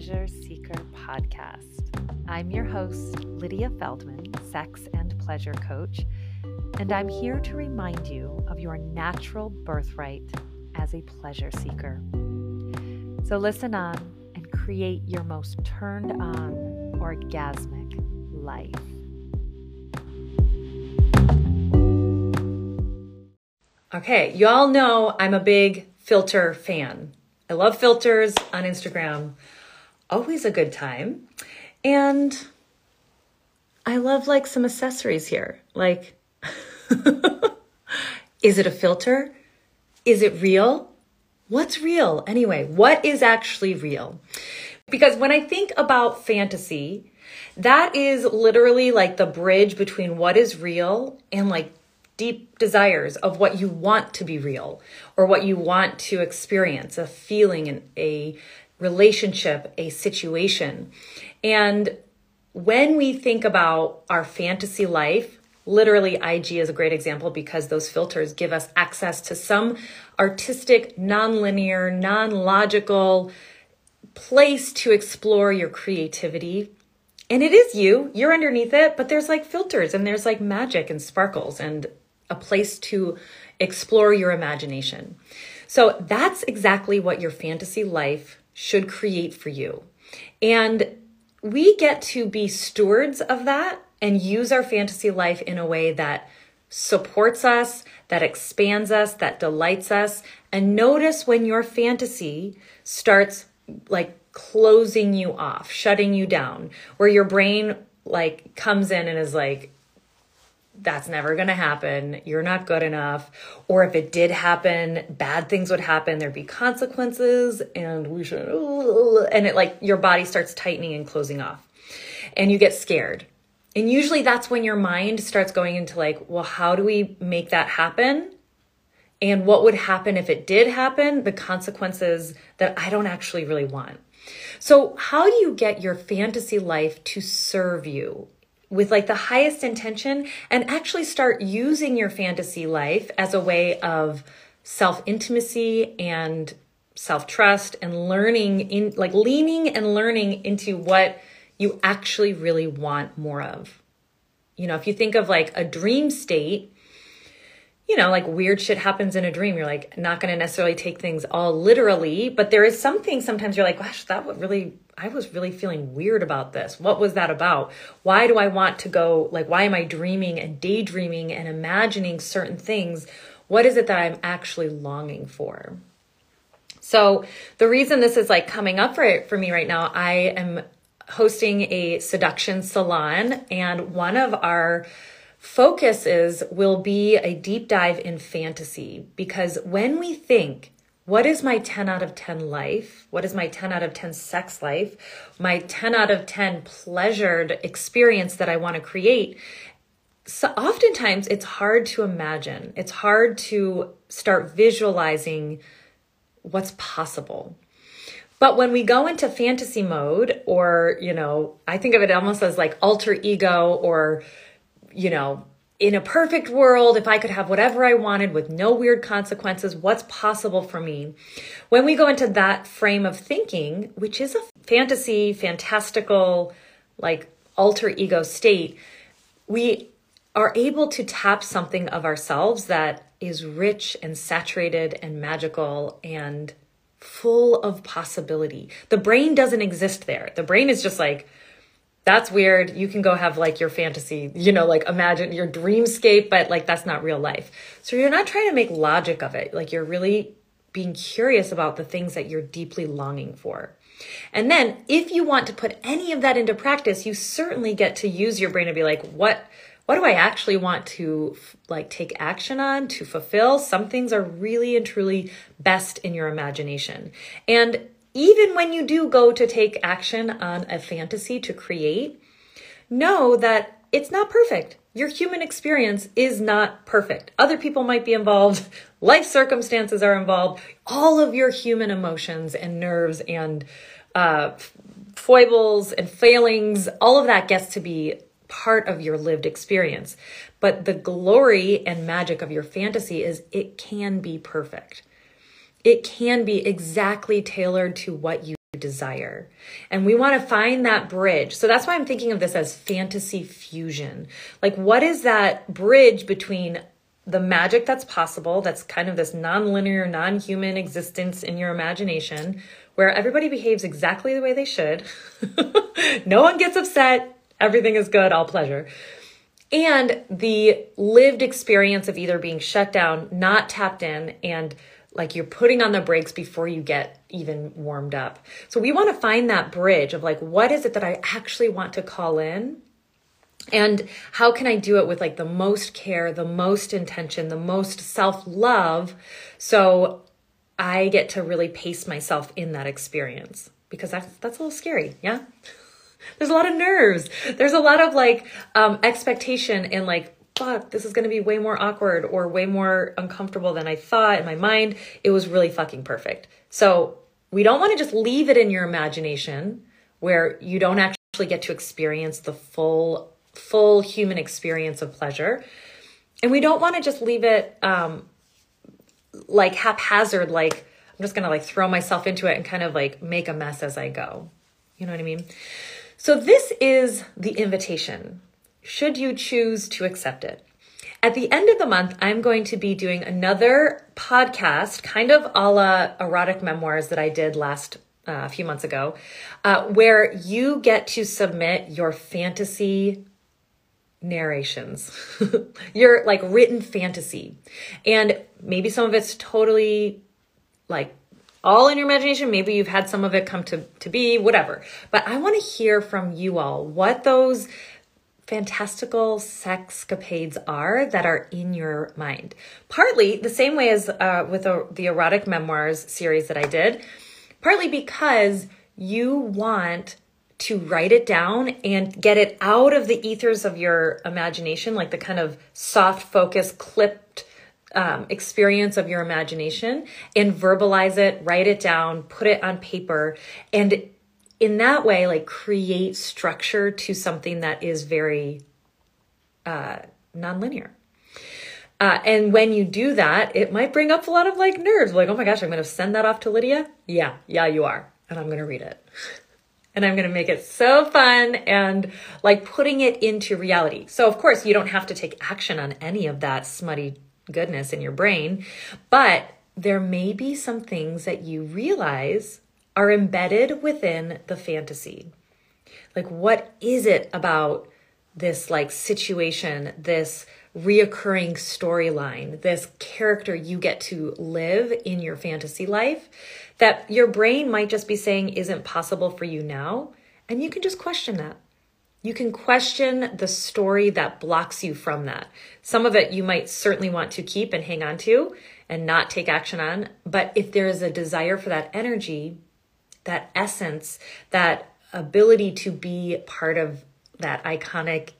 Pleasure Seeker podcast. I'm your host, Lydia Feldman, sex and pleasure coach, and I'm here to remind you of your natural birthright as a pleasure seeker. So listen on and create your most turned on, orgasmic life. Okay, y'all know I'm a big filter fan. I love filters on Instagram. Always a good time. And I love like some accessories here. Like, is it a filter? Is it real? What's real anyway? What is actually real? Because when I think about fantasy, that is literally like the bridge between what is real and like deep desires of what you want to be real or what you want to experience a feeling, and a relationship, a situation. And when we think about our fantasy life, literally IG is a great example because those filters give us access to some artistic, nonlinear, non logical place to explore your creativity. And it is you, you're underneath it, but there's like filters and there's like magic and sparkles and a place to explore your imagination. So that's exactly what your fantasy life should create for you. And we get to be stewards of that and use our fantasy life in a way that supports us, that expands us, that delights us. And notice when your fantasy starts like closing you off, shutting you down, where your brain like comes in and is like, that's never going to happen. You're not good enough. Or if it did happen, bad things would happen. There'd be consequences and we should, and it like your body starts tightening and closing off and you get scared. And usually that's when your mind starts going into like, well, how do we make that happen? And what would happen if it did happen? The consequences that I don't actually really want. So, how do you get your fantasy life to serve you? With like the highest intention and actually start using your fantasy life as a way of self intimacy and self trust and learning in like leaning and learning into what you actually really want more of. You know, if you think of like a dream state, you know, like weird shit happens in a dream. You're like not going to necessarily take things all literally, but there is something sometimes you're like, gosh, that would really I was really feeling weird about this. What was that about? Why do I want to go? Like, why am I dreaming and daydreaming and imagining certain things? What is it that I'm actually longing for? So, the reason this is like coming up for, for me right now, I am hosting a seduction salon, and one of our focuses will be a deep dive in fantasy because when we think what is my 10 out of 10 life? What is my 10 out of 10 sex life? My 10 out of 10 pleasured experience that I want to create? So oftentimes it's hard to imagine. It's hard to start visualizing what's possible. But when we go into fantasy mode, or, you know, I think of it almost as like alter ego or, you know, in a perfect world, if I could have whatever I wanted with no weird consequences, what's possible for me? When we go into that frame of thinking, which is a fantasy, fantastical, like alter ego state, we are able to tap something of ourselves that is rich and saturated and magical and full of possibility. The brain doesn't exist there. The brain is just like, that's weird. You can go have like your fantasy, you know, like imagine your dreamscape, but like that's not real life. So you're not trying to make logic of it. Like you're really being curious about the things that you're deeply longing for. And then if you want to put any of that into practice, you certainly get to use your brain to be like, what what do I actually want to like take action on to fulfill? Some things are really and truly best in your imagination. And even when you do go to take action on a fantasy to create, know that it's not perfect. Your human experience is not perfect. Other people might be involved, life circumstances are involved, all of your human emotions and nerves and uh, foibles and failings, all of that gets to be part of your lived experience. But the glory and magic of your fantasy is it can be perfect it can be exactly tailored to what you desire. And we want to find that bridge. So that's why I'm thinking of this as fantasy fusion. Like, what is that bridge between the magic that's possible, that's kind of this non-linear, non-human existence in your imagination, where everybody behaves exactly the way they should. no one gets upset. Everything is good, all pleasure. And the lived experience of either being shut down, not tapped in, and like you're putting on the brakes before you get even warmed up. So we want to find that bridge of like, what is it that I actually want to call in? And how can I do it with like the most care, the most intention, the most self love? So I get to really pace myself in that experience because that's, that's a little scary. Yeah. There's a lot of nerves. There's a lot of like um, expectation and like fuck, this is going to be way more awkward or way more uncomfortable than I thought in my mind. It was really fucking perfect. So we don't want to just leave it in your imagination where you don't actually get to experience the full, full human experience of pleasure. And we don't want to just leave it um, like haphazard, like I'm just going to like throw myself into it and kind of like make a mess as I go. You know what I mean? So this is the invitation should you choose to accept it. At the end of the month, I'm going to be doing another podcast, kind of a la erotic memoirs that I did last uh, a few months ago, uh, where you get to submit your fantasy narrations, your like written fantasy. And maybe some of it's totally like all in your imagination. Maybe you've had some of it come to, to be, whatever. But I want to hear from you all what those fantastical sexcapades are that are in your mind. Partly the same way as uh, with a, the erotic memoirs series that I did, partly because you want to write it down and get it out of the ethers of your imagination, like the kind of soft focus, clipped um, experience of your imagination, and verbalize it, write it down, put it on paper, and in that way, like create structure to something that is very uh, nonlinear. Uh, and when you do that, it might bring up a lot of like nerves. Like, oh my gosh, I'm going to send that off to Lydia. Yeah, yeah, you are. And I'm going to read it. and I'm going to make it so fun and like putting it into reality. So, of course, you don't have to take action on any of that smutty goodness in your brain, but there may be some things that you realize are embedded within the fantasy. Like, what is it about this like situation, this reoccurring storyline, this character you get to live in your fantasy life that your brain might just be saying isn't possible for you now? And you can just question that. You can question the story that blocks you from that. Some of it you might certainly want to keep and hang on to and not take action on. But if there is a desire for that energy, that essence, that ability to be part of that iconic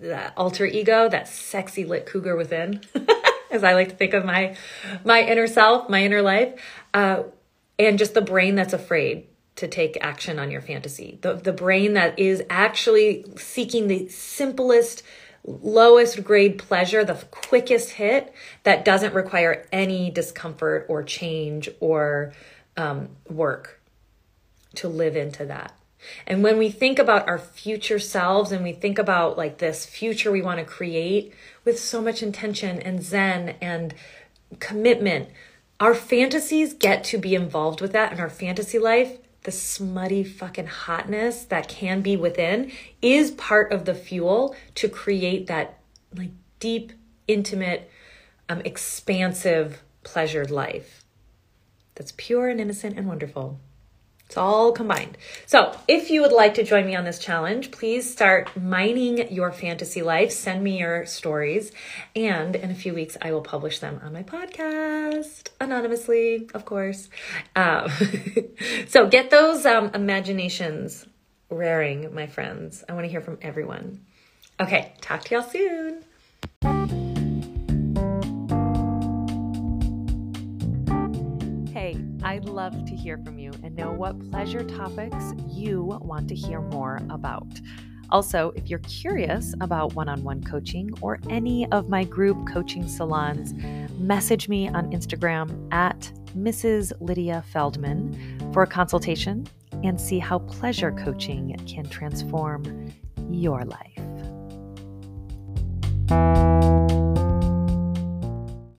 that alter ego, that sexy lit cougar within, as I like to think of my my inner self, my inner life, uh, and just the brain that's afraid to take action on your fantasy. The the brain that is actually seeking the simplest lowest grade pleasure, the quickest hit that doesn't require any discomfort or change or um, work to live into that. And when we think about our future selves and we think about like this future we want to create with so much intention and zen and commitment, our fantasies get to be involved with that in our fantasy life. The smutty fucking hotness that can be within is part of the fuel to create that like deep, intimate, um, expansive, pleasured life that's pure and innocent and wonderful. It's all combined. So, if you would like to join me on this challenge, please start mining your fantasy life. Send me your stories. And in a few weeks, I will publish them on my podcast, anonymously, of course. Um, so, get those um, imaginations raring, my friends. I want to hear from everyone. Okay, talk to y'all soon. I'd love to hear from you and know what pleasure topics you want to hear more about. Also, if you're curious about one on one coaching or any of my group coaching salons, message me on Instagram at Mrs. Lydia Feldman for a consultation. and see how pleasure coaching can transform your life.